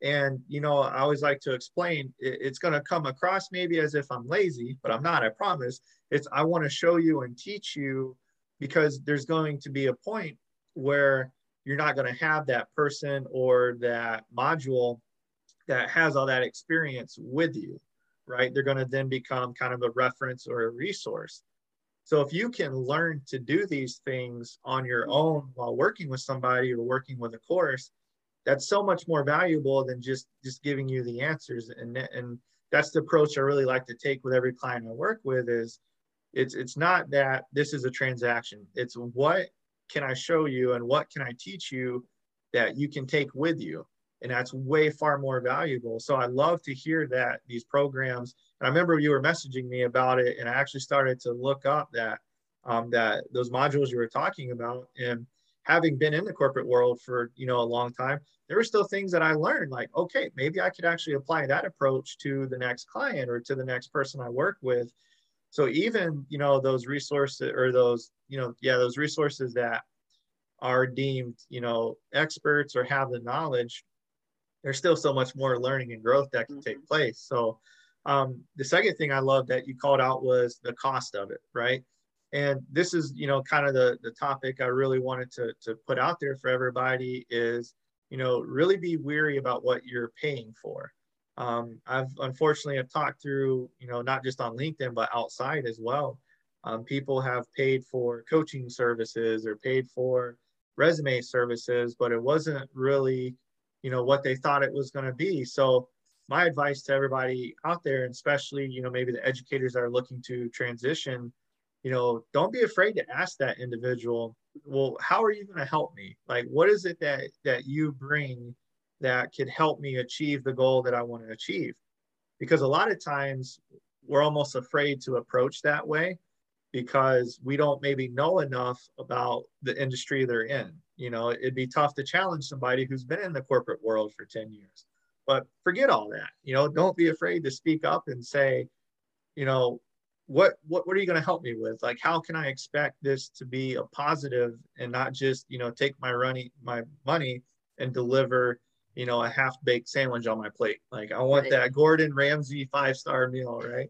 And, you know, I always like to explain it's going to come across maybe as if I'm lazy, but I'm not, I promise. It's I want to show you and teach you because there's going to be a point where you're not going to have that person or that module that has all that experience with you, right? They're going to then become kind of a reference or a resource. So if you can learn to do these things on your own while working with somebody or working with a course, that's so much more valuable than just just giving you the answers. And and that's the approach I really like to take with every client I work with is it's it's not that this is a transaction. It's what can I show you and what can I teach you that you can take with you? And that's way far more valuable. So I love to hear that these programs, and I remember you were messaging me about it, and I actually started to look up that um, that those modules you were talking about. And having been in the corporate world for you know a long time, there were still things that I learned, like okay, maybe I could actually apply that approach to the next client or to the next person I work with so even you know those resources or those you know yeah those resources that are deemed you know experts or have the knowledge there's still so much more learning and growth that can mm-hmm. take place. So um, the second thing i love that you called out was the cost of it right? And this is you know kind of the the topic i really wanted to to put out there for everybody is you know really be weary about what you're paying for um, I've unfortunately have talked through, you know, not just on LinkedIn, but outside as well. Um, people have paid for coaching services or paid for resume services, but it wasn't really, you know, what they thought it was going to be. So my advice to everybody out there, and especially, you know, maybe the educators that are looking to transition, you know, don't be afraid to ask that individual, well, how are you going to help me? Like, what is it that that you bring that could help me achieve the goal that I want to achieve? Because a lot of times we're almost afraid to approach that way because we don't maybe know enough about the industry they're in. You know, it'd be tough to challenge somebody who's been in the corporate world for 10 years. But forget all that. You know, don't be afraid to speak up and say, you know, what what what are you going to help me with? Like how can I expect this to be a positive and not just, you know, take my running my money and deliver, you know, a half-baked sandwich on my plate. Like I want right. that Gordon Ramsay five-star meal, right?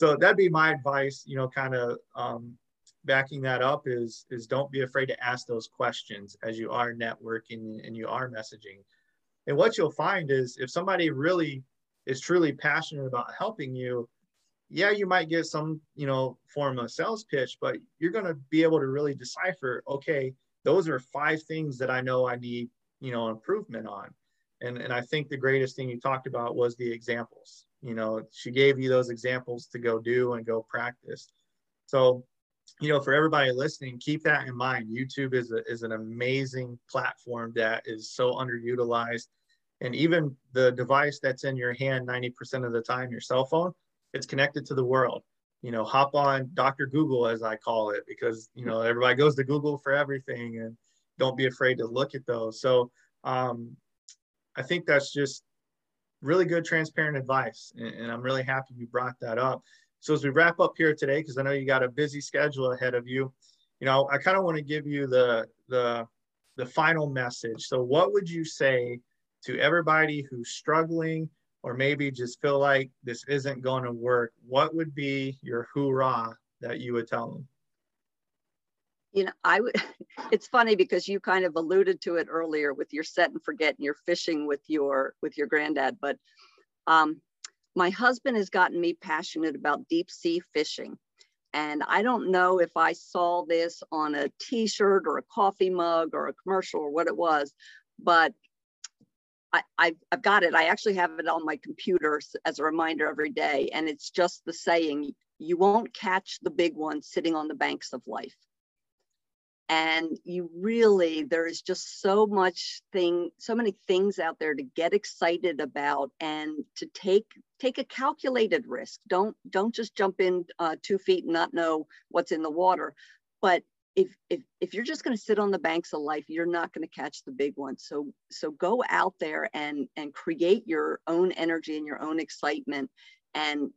so that'd be my advice you know kind of um, backing that up is is don't be afraid to ask those questions as you are networking and you are messaging and what you'll find is if somebody really is truly passionate about helping you yeah you might get some you know form of sales pitch but you're going to be able to really decipher okay those are five things that i know i need you know improvement on and and i think the greatest thing you talked about was the examples. You know she gave you those examples to go do and go practice. So you know for everybody listening keep that in mind. Youtube is, a, is an amazing platform that is so underutilized. And even the device that's in your hand 90% of the time your cell phone it's connected to the world. You know hop on dr google as i call it because you know everybody goes to google for everything and don't be afraid to look at those. So um, i think that's just really good, transparent advice. And, and I'm really happy you brought that up. So as we wrap up here today, because I know you got a busy schedule ahead of you, you know, I kind of want to give you the the the final message. So what would you say to everybody who's struggling or maybe just feel like this isn't going to work? What would be your hoorah that you would tell them? You know i would it's funny because you kind of alluded to it earlier with your set and forget and your fishing with your with your granddad but um my husband has gotten me passionate about deep sea fishing and i don't know if i saw this on a t-shirt or a coffee mug or a commercial or what it was but I, I've, I've got it. I actually have it on my computer as a reminder every day. And it's just the saying, you won't catch the big one sitting on the banks of life and you really there is just so much thing so many things out there to get excited about and to take take a calculated risk. Don't don't just jump in uh, two feet and not know what's in the water. But if if, if you're just going to sit on the banks of life you're not going to catch the big ones so so go out there and and create your own energy and your own excitement and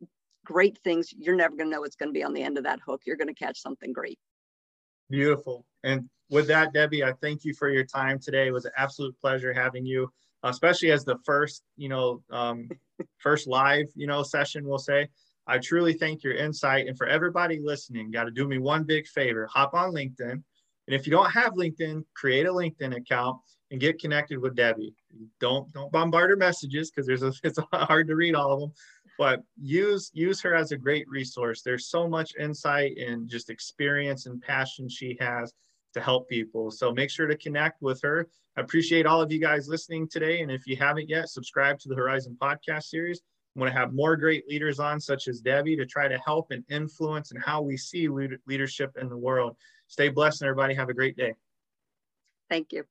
great things. You're never going to know what's going to be on the end of that hook. You're going to catch something great Beautiful. And with that, Debbie, I thank you for your time today. It was an absolute pleasure having you, especially as the first, you know, um, first live, you know, session, we'll say. I truly thank your insight. And for everybody listening, got to do me one big favor hop on LinkedIn. And if you don't have LinkedIn, create a LinkedIn account and get connected with Debbie. Don't don't bombard her messages because there's a, it's hard to read all of them but use use her as a great resource. There's so much insight and just experience and passion she has to help people. So make sure to connect with her. I appreciate all of you guys listening today. And if you haven't yet subscribe to the horizon podcast series. I want to have more great leaders on such as debbie to try to help and influence and how we see leadership in the world. Stay blessed and everybody. Have a great day. Thank you